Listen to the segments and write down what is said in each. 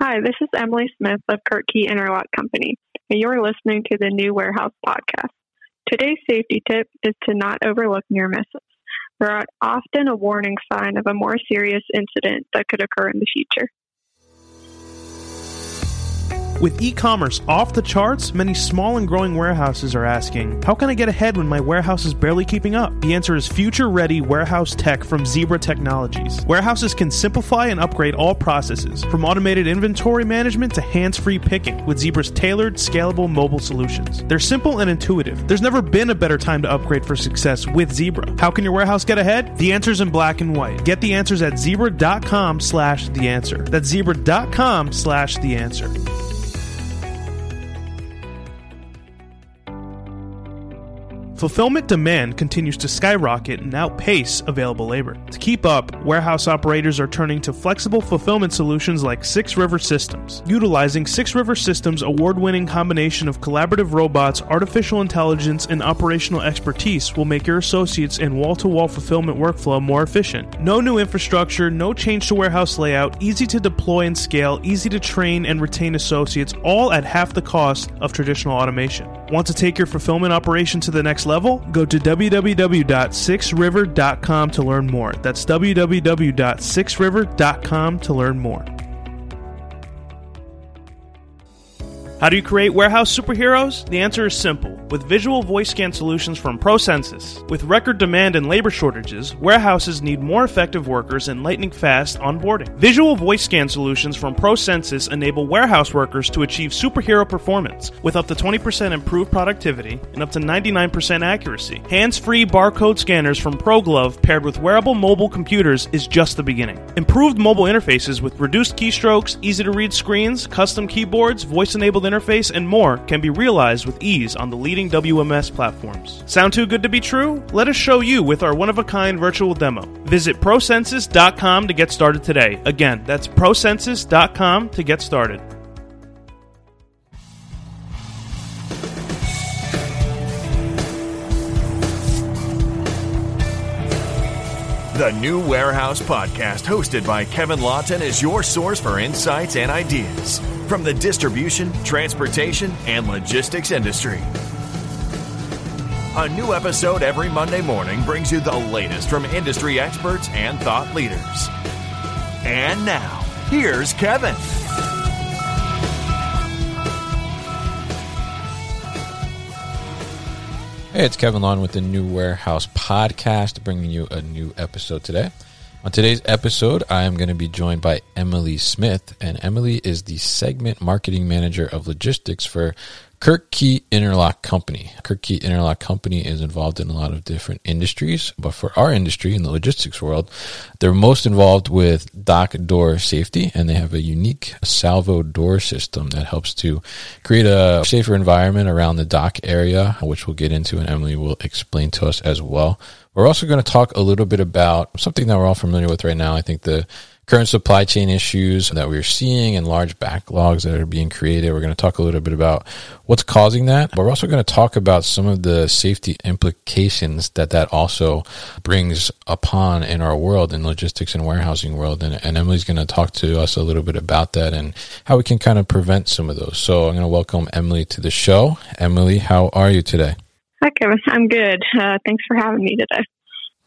Hi, this is Emily Smith of Kirk Key Interlock Company, and you're listening to the New Warehouse Podcast. Today's safety tip is to not overlook near misses. They are often a warning sign of a more serious incident that could occur in the future. With e commerce off the charts, many small and growing warehouses are asking, How can I get ahead when my warehouse is barely keeping up? The answer is future ready warehouse tech from Zebra Technologies. Warehouses can simplify and upgrade all processes, from automated inventory management to hands free picking, with Zebra's tailored, scalable mobile solutions. They're simple and intuitive. There's never been a better time to upgrade for success with Zebra. How can your warehouse get ahead? The answer's in black and white. Get the answers at zebra.com slash the answer. That's zebra.com slash the answer. Fulfillment demand continues to skyrocket and outpace available labor. To keep up, warehouse operators are turning to flexible fulfillment solutions like Six River Systems. Utilizing Six River Systems' award winning combination of collaborative robots, artificial intelligence, and operational expertise will make your associates and wall to wall fulfillment workflow more efficient. No new infrastructure, no change to warehouse layout, easy to deploy and scale, easy to train and retain associates, all at half the cost of traditional automation. Want to take your fulfillment operation to the next level? Go to www.sixriver.com to learn more. That's www.sixriver.com to learn more. How do you create warehouse superheroes? The answer is simple with visual voice scan solutions from ProCensus. With record demand and labor shortages, warehouses need more effective workers and lightning fast onboarding. Visual voice scan solutions from ProCensus enable warehouse workers to achieve superhero performance with up to 20% improved productivity and up to 99% accuracy. Hands free barcode scanners from ProGlove paired with wearable mobile computers is just the beginning. Improved mobile interfaces with reduced keystrokes, easy to read screens, custom keyboards, voice enabled interface, and more can be realized with ease on the leading WMS platforms. Sound too good to be true? Let us show you with our one of a kind virtual demo. Visit procensus.com to get started today. Again, that's procensus.com to get started. The New Warehouse Podcast, hosted by Kevin Lawton, is your source for insights and ideas from the distribution, transportation, and logistics industry. A new episode every Monday morning brings you the latest from industry experts and thought leaders. And now, here's Kevin. Hey, it's Kevin Lawton with the New Warehouse Podcast, bringing you a new episode today. On today's episode, I am going to be joined by Emily Smith, and Emily is the segment marketing manager of logistics for Kirk Key Interlock Company. Kirk Key Interlock Company is involved in a lot of different industries, but for our industry in the logistics world, they're most involved with dock door safety, and they have a unique salvo door system that helps to create a safer environment around the dock area, which we'll get into, and Emily will explain to us as well. We're also going to talk a little bit about something that we're all familiar with right now. I think the current supply chain issues that we're seeing and large backlogs that are being created. We're going to talk a little bit about what's causing that, but we're also going to talk about some of the safety implications that that also brings upon in our world, in logistics and warehousing world. And, and Emily's going to talk to us a little bit about that and how we can kind of prevent some of those. So I'm going to welcome Emily to the show. Emily, how are you today? Hi, Kevin. I'm good. Uh, thanks for having me today.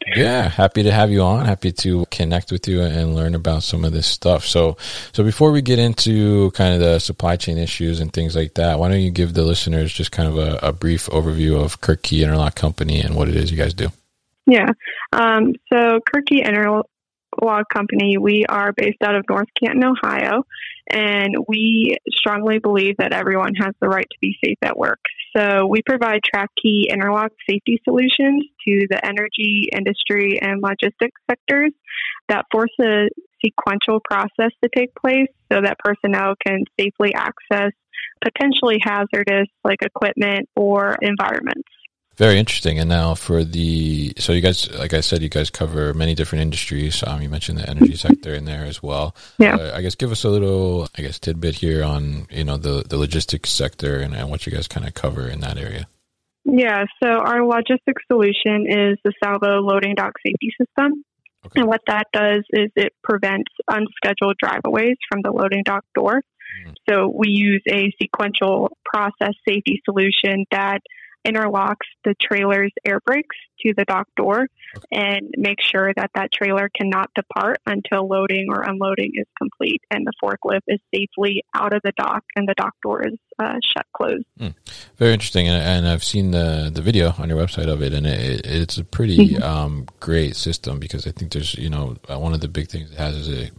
Yeah, happy to have you on. Happy to connect with you and learn about some of this stuff. So, so before we get into kind of the supply chain issues and things like that, why don't you give the listeners just kind of a, a brief overview of Kirk Key Interlock Company and what it is you guys do? Yeah. Um, so, Kirk Key Interlock Company, we are based out of North Canton, Ohio, and we strongly believe that everyone has the right to be safe at work. So we provide trapped key interlock safety solutions to the energy industry and logistics sectors that force a sequential process to take place so that personnel can safely access potentially hazardous like equipment or environments. Very interesting. And now for the so you guys, like I said, you guys cover many different industries. Um, you mentioned the energy sector in there as well. Yeah. Uh, I guess give us a little, I guess, tidbit here on you know the the logistics sector and, and what you guys kind of cover in that area. Yeah. So our logistics solution is the Salvo loading dock safety system. Okay. And what that does is it prevents unscheduled driveaways from the loading dock door. Mm. So we use a sequential process safety solution that interlocks the trailer's air brakes to the dock door and make sure that that trailer cannot depart until loading or unloading is complete and the forklift is safely out of the dock and the dock door is uh, shut closed. Very interesting, and, and I've seen the the video on your website of it, and it, it's a pretty Mhm. um, great system because I think there's you know uh, one of the big things it has is a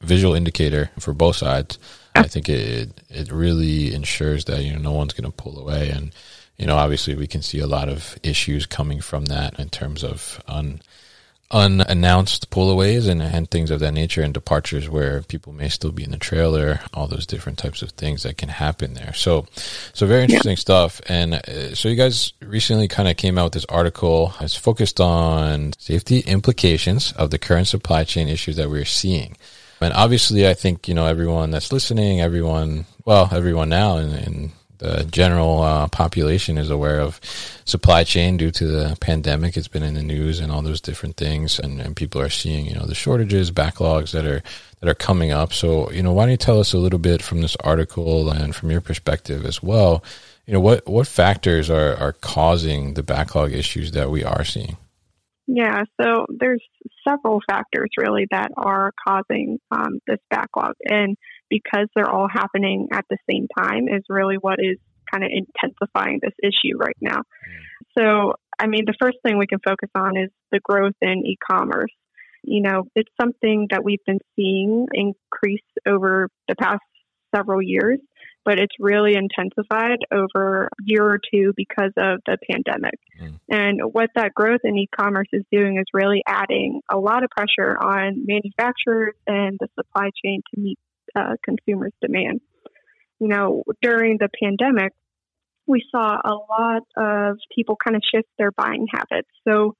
visual indicator for both sides. I think it it really ensures that you know no one's going to pull away, and you know obviously we can see a lot of issues coming from that in terms of un unannounced pullaways and, and things of that nature and departures where people may still be in the trailer all those different types of things that can happen there. So so very interesting stuff. And uh, so you guys recently kind of came out with this article it's focused on safety implications of the current supply chain issues that we're seeing. And obviously i think you know everyone that's listening everyone well everyone now in, in the general uh, population is aware of supply chain due to the pandemic. It's been in the news and all those different things, and, and people are seeing you know the shortages, backlogs that are that are coming up. So you know, why don't you tell us a little bit from this article and from your perspective as well? You know, what what factors are are causing the backlog issues that we are seeing? Yeah, so there's several factors really that are causing um, this backlog, and because they're all happening at the same time is really what is kind of intensifying this issue right now. So, I mean, the first thing we can focus on is the growth in e-commerce. You know, it's something that we've been seeing increase over the past several years, but it's really intensified over a year or two because of the pandemic. Mm. And what that growth in e-commerce is doing is really adding a lot of pressure on manufacturers and the supply chain to meet uh, consumers' demand. You know, during the pandemic, we saw a lot of people kind of shift their buying habits. So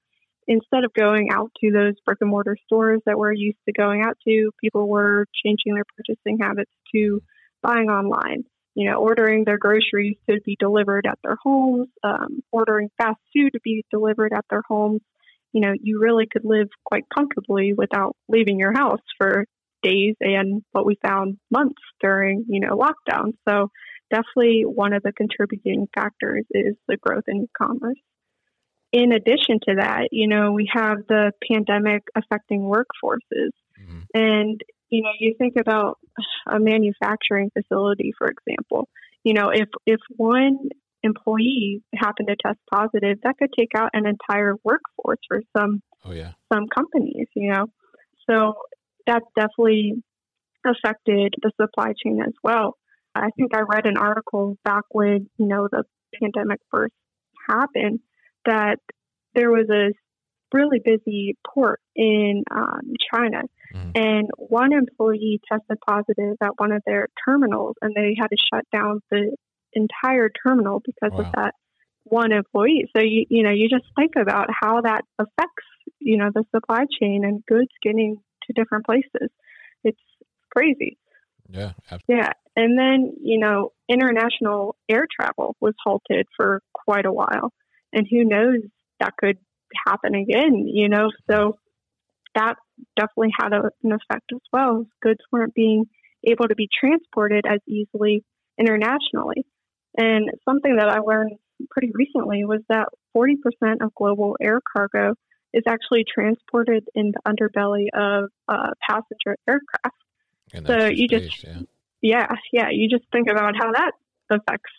instead of going out to those brick and mortar stores that we're used to going out to, people were changing their purchasing habits to buying online. You know, ordering their groceries to be delivered at their homes, um, ordering fast food to be delivered at their homes. You know, you really could live quite comfortably without leaving your house for days and what we found months during, you know, lockdown. So definitely one of the contributing factors is the growth in e-commerce. In addition to that, you know, we have the pandemic affecting workforces. Mhm. And, you know, you think about a manufacturing facility, for example, you know, if, if one employee happened to test positive, that could take out an entire workforce for some Oh yeah, some companies, you know. So that definitely affected the supply chain as well. I think I read an article back when, you know, the pandemic first happened that there was a really busy port in um, China. Mhm. And one employee tested positive at one of their terminals, and they had to shut down the entire terminal because Wow. of that one employee. So you you know you just think about how that affects you know the supply chain and goods getting to different places. It's crazy. yeah, absolutely. Yeah. And then, you know, international air travel was halted for quite a while. And who knows, that could happen again, you know? So that definitely had a, an effect as well. Goods weren't being able to be transported as easily internationally. And something that I learned pretty recently was that 40% of global air cargo is actually transported in the underbelly of uh, passenger aircraft. And So you just- yeah. Yeah, yeah. You just think about how that affects,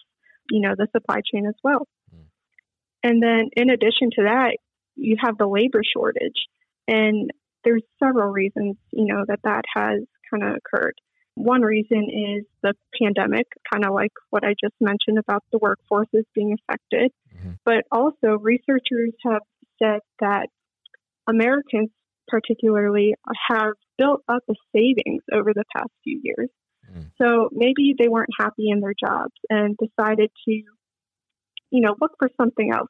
you know, the supply chain as well. Mm. And then in addition to that, you have the labor shortage. And there's several reasons, you know, that that has kind of occurred. One reason is the pandemic, kind of like what I just mentioned about the workforces being affected. Mhm. But also, researchers have said that Americans, particularly, have built up a savings over the past few years. Mm. So maybe they weren't happy in their jobs and decided to, you know, look for something else.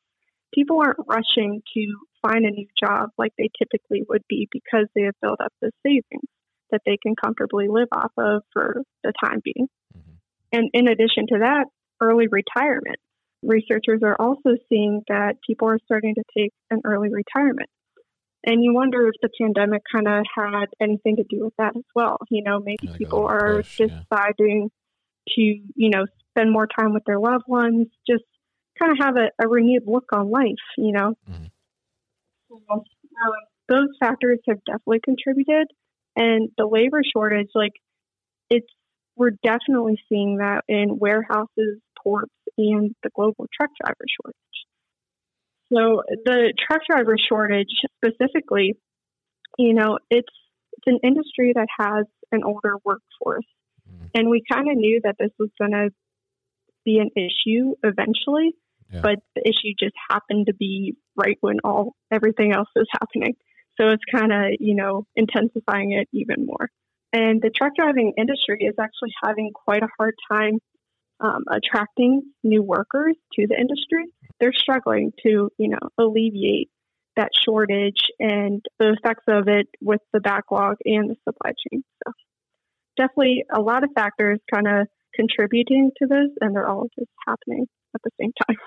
People aren't rushing to find a new job like they typically would be because they have built up the savings that they can comfortably live off of for the time being. Mm-hmm. And in addition to that, early retirement. Researchers are also seeing that people are starting to take an early retirement. And you wonder if the pandemic kind of had anything to do with that as well. You know, maybe like people are push, deciding yeah. to, you know, spend more time with their loved ones, just kind of have a, a renewed look on life, you know. Mm-hmm. So, um, those factors have definitely contributed. And the labor shortage, like, it's, we're definitely seeing that in warehouses, ports, and the global truck driver shortage. So the truck driver shortage specifically, you know, it's it's an industry that has an older workforce. Mm-hmm. And we kind of knew that this was going to be an issue eventually, yeah. but the issue just happened to be right when all everything else is happening. So it's kind of, you know, intensifying it even more. And the truck driving industry is actually having quite a hard time um, attracting new workers to the industry. They're struggling to, you know, alleviate that shortage and the effects of it with the backlog and the supply chain. So definitely a lot of factors kind of contributing to this, and they're all just happening at the same time.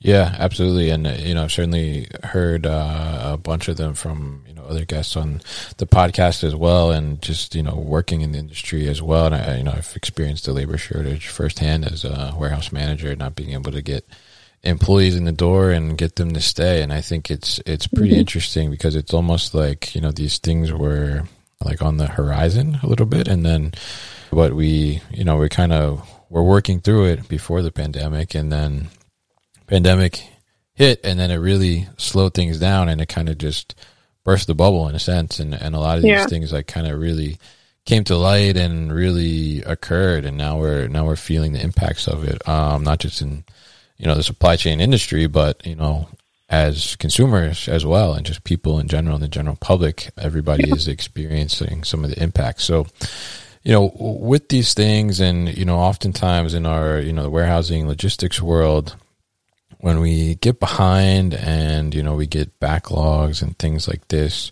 Yeah, absolutely, and uh, you know, I've certainly heard uh, a bunch of them from you know other guests on the podcast as well, and just you know working in the industry as well. And I, you know, I've experienced the labor shortage firsthand as a warehouse manager, not being able to get employees in the door and get them to stay. And I think it's it's pretty mm-hmm. interesting because it's almost like you know these things were like on the horizon a little bit, and then what we you know we kind of were working through it before the pandemic, and then pandemic hit and then it really slowed things down and it kind of just burst the bubble in a sense and, and a lot of these yeah. things like kind of really came to light and really occurred and now we're now we're feeling the impacts of it um not just in you know the supply chain industry but you know as consumers as well and just people in general the general public everybody is experiencing some of the impacts so you know with these things and you know oftentimes in our you know the warehousing logistics world when we get behind and you know we get backlogs and things like this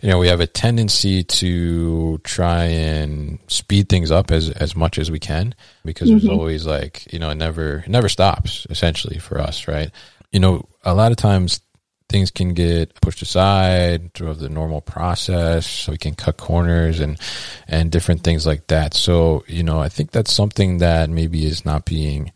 you know we have a tendency to try and speed things up as as much as we can because mm-hmm. there's always like you know it never it never stops essentially for us right you know a lot of times things can get pushed aside through the normal process so we can cut corners and and different things like that so you know i think that's something that maybe is not being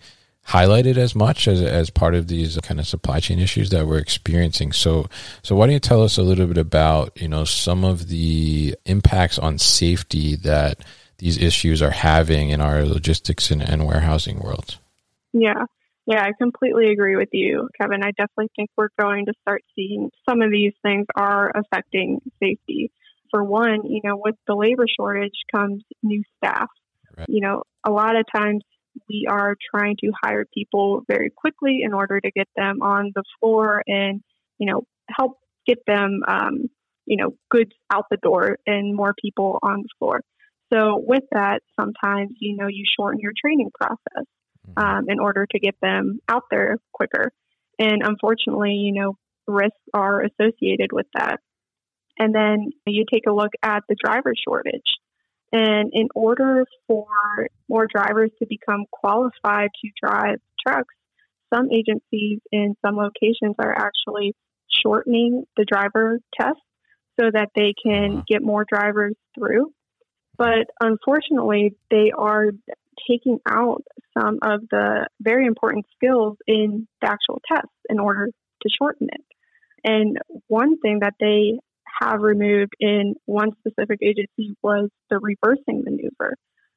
highlighted as much as as part of these kind of supply chain issues that we're experiencing. So so why don't you tell us a little bit about, you know, some of the impacts on safety that these issues are having in our logistics and, and warehousing world? Yeah. Yeah, I completely agree with you, Kevin. I definitely think we're going to start seeing some of these things are affecting safety. For one, you know, with the labor shortage comes new staff. Right. You know, a lot of times we are trying to hire people very quickly in order to get them on the floor and, you know, help get them, um, you know, goods out the door and more people on the floor. So with that, sometimes, you know, you shorten your training process mm-hmm. um, in order to get them out there quicker. And unfortunately, you know, risks are associated with that. And then you take a look at the driver shortage. And in order for more drivers to become qualified to drive trucks, some agencies in some locations are actually shortening the driver test so that they can uh-huh. get more drivers through. But unfortunately, they are taking out some of the very important skills in the actual test in order to shorten it. And one thing that they have removed in one specific agency was the reversing maneuver.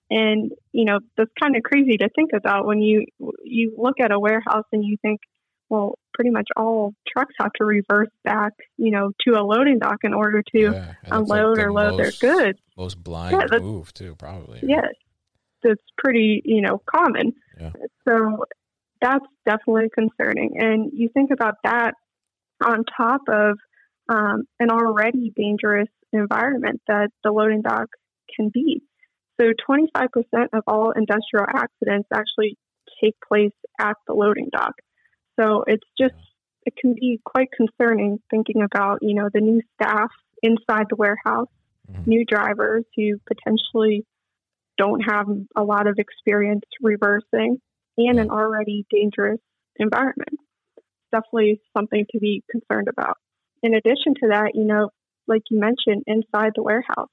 And, you know, that's kind of crazy to think about when you you look at a warehouse and you think, well, pretty much all trucks have to reverse back, you know, to a loading dock in order to yeah, unload like or load most, their goods. Most blind yeah, move too, probably. Yes. That's pretty, you know, common. Yeah. So that's definitely concerning. And you think about that on top of um, an already dangerous environment that the loading dock can be. So 25% of all industrial accidents actually take place at the loading dock. So it's just, it can be quite concerning thinking about, you know, the new staff inside the warehouse, mm-hmm. new drivers who potentially don't have a lot of experience reversing and an already dangerous environment. Definitely something to be concerned about. In addition to that, you know, like you mentioned, inside the warehouse,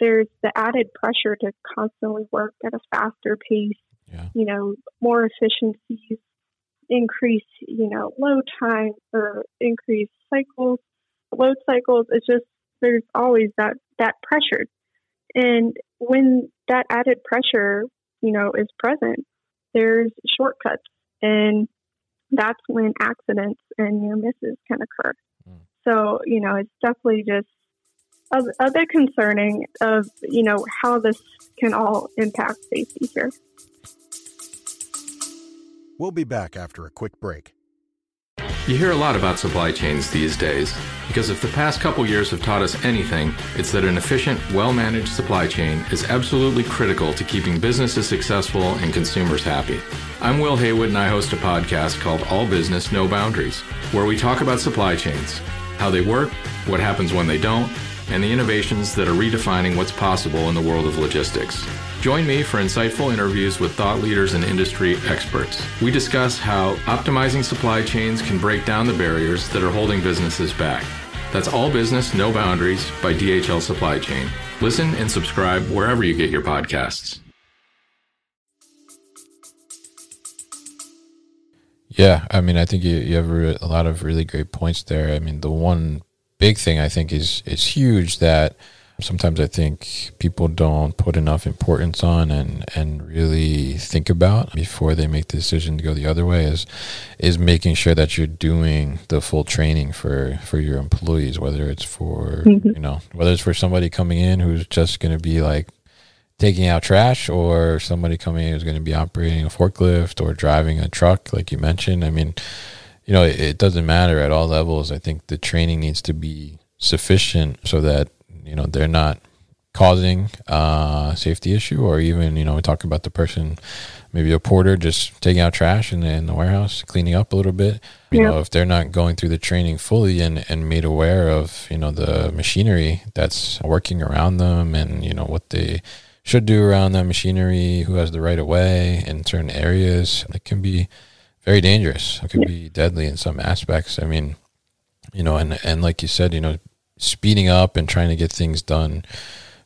there's the added pressure to constantly work at a faster pace, yeah. you know, more efficiencies, increase, you know, load time or increase cycles, load cycles. It's just, there's always that, that pressure. And when that added pressure, you know, is present, there's shortcuts. And that's when accidents and near misses can occur. So, you know, it's definitely just a, a bit concerning of, you know, how this can all impact safety here. We'll be back after a quick break. You hear a lot about supply chains these days because if the past couple years have taught us anything, it's that an efficient, well managed supply chain is absolutely critical to keeping businesses successful and consumers happy. I'm Will Haywood and I host a podcast called All Business, No Boundaries, where we talk about supply chains, how they work, what happens when they don't, and the innovations that are redefining what's possible in the world of logistics. Join me for insightful interviews with thought leaders and industry experts. We discuss how optimizing supply chains can break down the barriers that are holding businesses back. That's All Business, No Boundaries by DHL Supply Chain. Listen and subscribe wherever you get your podcasts. Yeah, I mean, I think you, you have a lot of really great points there. I mean, the one big thing I think is is huge that sometimes I think people don't put enough importance on and and really think about before they make the decision to go the other way is is making sure that you're doing the full training for for your employees whether it's for mm-hmm. you know whether it's for somebody coming in who's just going to be like taking out trash or somebody coming in who's going to be operating a forklift or driving a truck like you mentioned I mean you know, it, it doesn't matter at all levels. I think the training needs to be sufficient so that you know they're not causing uh, a safety issue or even you know we talk about the person maybe a porter just taking out trash in the, in the warehouse cleaning up a little bit you yeah. know if they're not going through the training fully and, and made aware of you know the machinery that's working around them and you know what they should do around that machinery who has the right of way in certain areas it can be very dangerous. It could be deadly in some aspects. I mean, you know, and and like you said, you know, speeding up and trying to get things done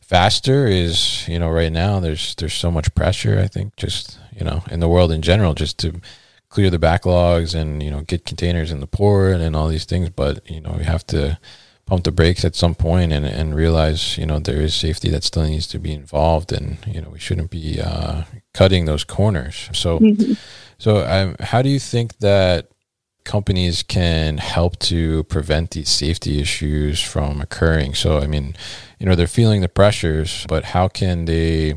faster is, you know, right now there's there's so much pressure. I think just you know in the world in general, just to clear the backlogs and you know get containers in the port and all these things. But you know, we have to pump the brakes at some point and, and realize you know there is safety that still needs to be involved and you know we shouldn't be uh, cutting those corners so mm-hmm. So, um, how do you think that companies can help to prevent these safety issues from occurring? So, I mean, you know, they're feeling the pressures, but how can they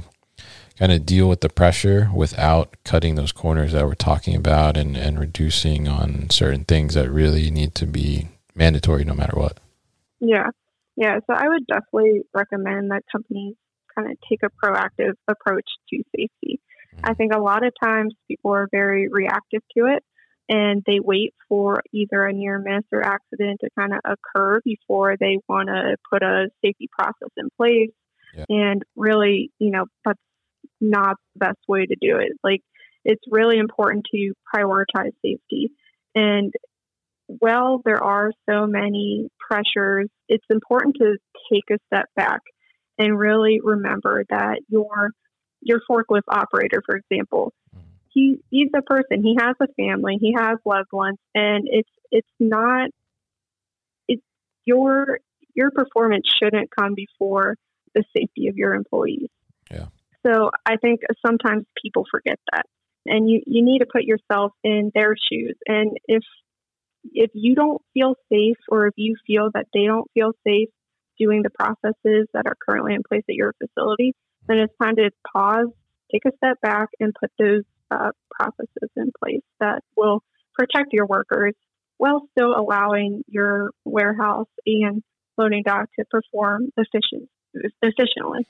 kind of deal with the pressure without cutting those corners that we're talking about and, and reducing on certain things that really need to be mandatory no matter what? Yeah. Yeah. So, I would definitely recommend that companies kind of take a proactive approach to safety. Hmm. I think a lot of times people are very reactive to it and they wait for either a near miss or accident to kind of occur before they want to put a safety process in place. Yeah. And really, you know, that's not the best way to do it. Like, it's really important to prioritize safety. And while there are so many pressures, it's important to take a step back and really remember that your your forklift operator, for example, mm-hmm. he he's a person. He has a family. He has loved ones, and it's it's not it's your your performance shouldn't come before the safety of your employees. Yeah. So I think sometimes people forget that, and you you need to put yourself in their shoes. And if if you don't feel safe, or if you feel that they don't feel safe doing the processes that are currently in place at your facility, then it's time to pause, take a step back, and put those uh, processes in place that will protect your workers while still allowing your warehouse and loading dock to perform efficient, efficiently.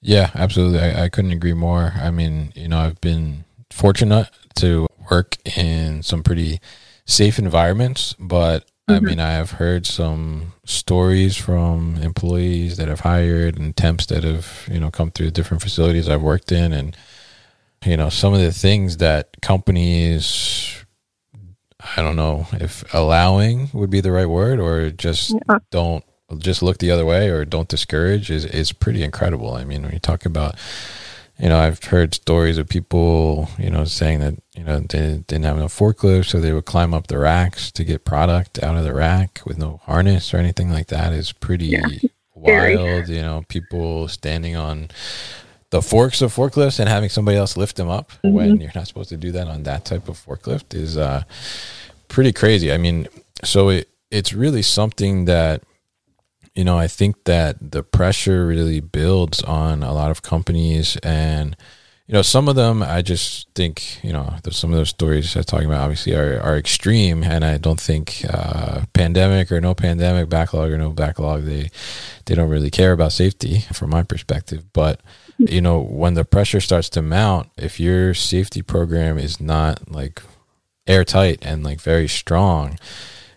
Yeah, absolutely. I, I couldn't agree more. I mean, you know, I've been fortunate to work in some pretty safe environments, but I Mhm. mean, I have heard some stories from employees that have hired and temps that have, you know, come through different facilities I've worked in. And, you know, some of the things that companies, I don't know if allowing would be the right word or just Yeah. don't just look the other way or don't discourage is, is pretty incredible. I mean, when you talk about, you know, I've heard stories of people, you know, saying that, you know, they didn't have enough forklifts, so they would climb up the racks to get product out of the rack with no harness or anything like that is pretty Yeah, wild. You know, people standing on the forks of forklifts and having somebody else lift them up when you're not supposed to do that on that type of forklift is uh, pretty crazy. I mean, so it it's really something that you know, I think that the pressure really builds on a lot of companies and you know, some of them I just think, you know, some of those stories I'm talking about obviously are, are extreme and I don't think uh, pandemic or no pandemic, backlog or no backlog, they they don't really care about safety from my perspective. But you know, when the pressure starts to mount, if your safety program is not like airtight and like very strong,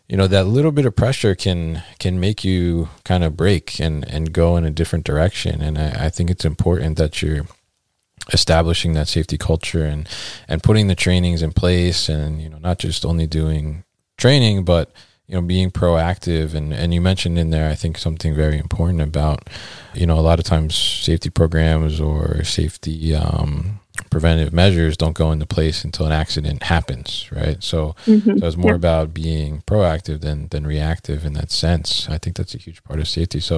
you know that little bit of pressure can can make you kind of break and and go in a different direction. And I, I think it's important that you're establishing that safety culture and and putting the trainings in place and you know not just only doing training but you know being proactive. And and you mentioned in there I think something very important about you know a lot of times safety programs or safety um preventive measures don't go into place until an accident happens right so Mhm. so it's more Yeah. about being proactive than than reactive in that sense. I think that's a huge part of safety. So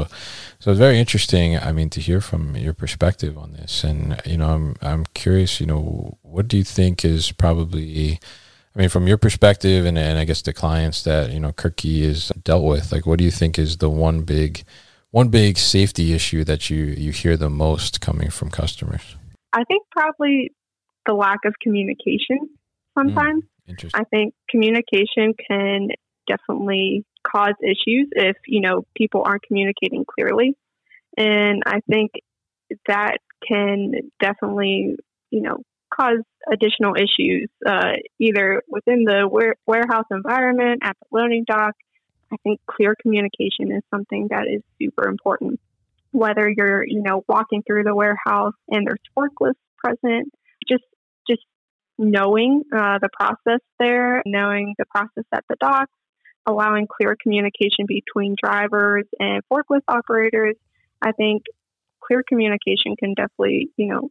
so it's very interesting. I mean, to hear from your perspective on this, and you know, I'm I'm curious. You know, what do you think is probably I mean, from your perspective, and, and I guess the clients that you know Kirk Key is dealt with, like, what do you think is the one big, one big safety issue that you you hear the most coming from customers? I think probably the lack of communication sometimes. Interesting. I think communication can definitely cause issues if, you know, people aren't communicating clearly. And I think that can definitely, you know, cause additional issues, uh, either within the ware- warehouse environment, at the loading dock. I think clear communication is something that is super important. Whether you're, you know, walking through the warehouse and there's forklifts present, just just knowing uh, the process there, knowing the process at the dock, allowing clear communication between drivers and forklift operators. I think clear communication can definitely, you know,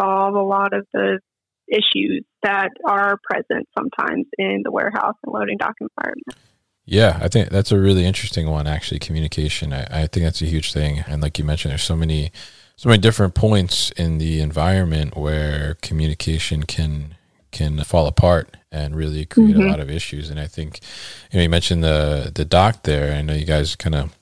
solve a lot of the issues that are present sometimes in the warehouse and loading dock environment. Yeah, I think that's a really interesting one. Actually, communication. I, I think that's a huge thing. And like you mentioned, there's so many, so many different points in the environment where communication can can fall apart and really create Mhm. a lot of issues. And I think, you know, you mentioned the the dock there. I know you guys kind of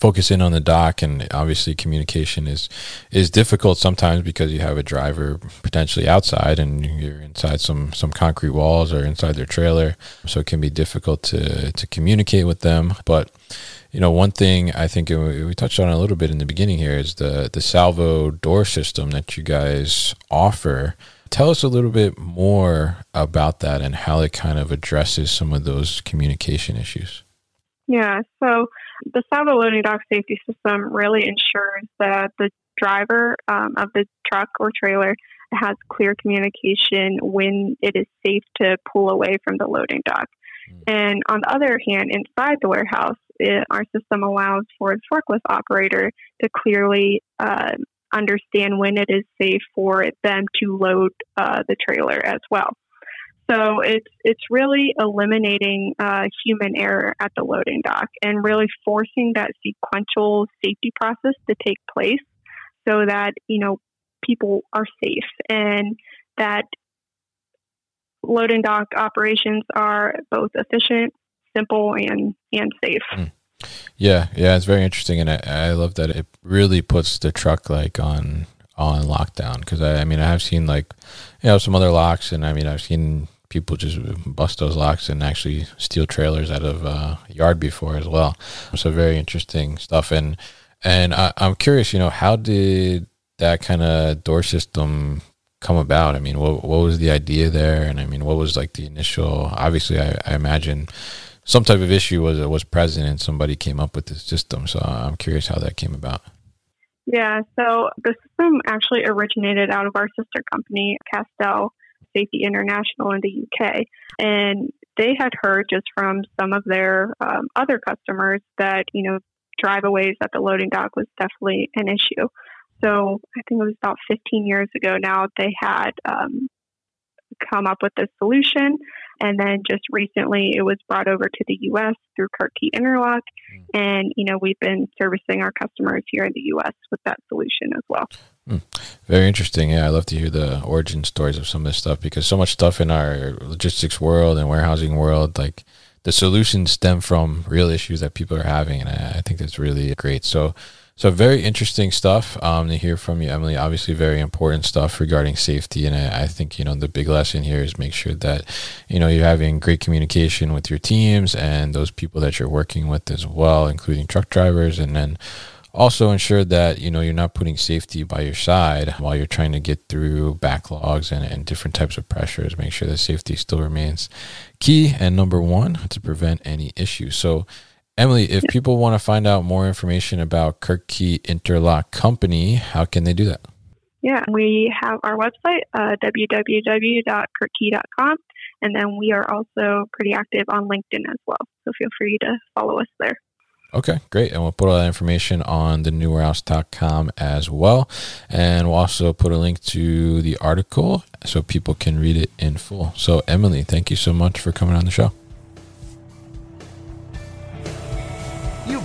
focus in on the dock and obviously communication is is difficult sometimes because you have a driver potentially outside and you're inside some some concrete walls or inside their trailer. So it can be difficult to to communicate with them. But you know one thing i think we touched on a little bit in the beginning here is the the salvo door system that you guys offer. Tell us a little bit more about that and how it kind of addresses some of those communication issues. Yeah, so the Salvo loading dock safety system really ensures that the driver um, of the truck or trailer has clear communication when it is safe to pull away from the loading dock. And on the other hand, inside the warehouse, it, our system allows for the forklift operator to clearly uh, understand when it is safe for them to load uh, the trailer as well. So it's it's really eliminating uh, human error at the loading dock and really forcing that sequential safety process to take place, so that you know people are safe and that loading dock operations are both efficient, simple, and and safe. Yeah, yeah, it's very interesting, and I, I love that it really puts the truck like on on lockdown because I, I mean I have seen like you know some other locks, and I mean I've seen people just bust those locks and actually steal trailers out of uh, yard before as well. So very interesting stuff. And and I, I'm curious, you know, how did that kind of door system come about? I mean, what what was the idea there? And I mean, what was like the initial? Obviously, I, I imagine some type of issue was was present, and somebody came up with this system. So I'm curious how that came about. Yeah, so the system actually originated out of our sister company, Castell Safety International in the UK. And they had heard just from some of their um, other customers that, you know, driveaways at the loading dock was definitely an issue. So I think it was about 15 years ago now, they had um, come up with this solution. And then just recently it was brought over to the US through Kirk Key Interlock. Mm. And, you know, we've been servicing our customers here in the US with that solution as well. Mm. Very interesting. Yeah, I love to hear the origin stories of some of this stuff because so much stuff in our logistics world and warehousing world, like the solutions stem from real issues that people are having. And I, I think that's really great. So, so very interesting stuff um, to hear from you, Emily. Obviously, very important stuff regarding safety, and I, I, think you know the big lesson here is make sure that you know you're having great communication with your teams and those people that you're working with as well, including truck drivers, and then also ensure that you know you're not putting safety by your side while you're trying to get through backlogs and, and different types of pressures. Make sure that safety still remains key and number one to prevent any issues. So Emily, if people want to find out more information about Kirk Key Interlock Company, how can they do that? Yeah, we have our website, uh, www.kirkey.com, and then we are also pretty active on LinkedIn as well. So feel free to follow us there. Okay, great. And we'll put all that information on the newwarehouse.com as well. And we'll also put a link to the article so people can read it in full. So, Emily, thank you so much for coming on the show.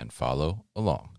and follow along.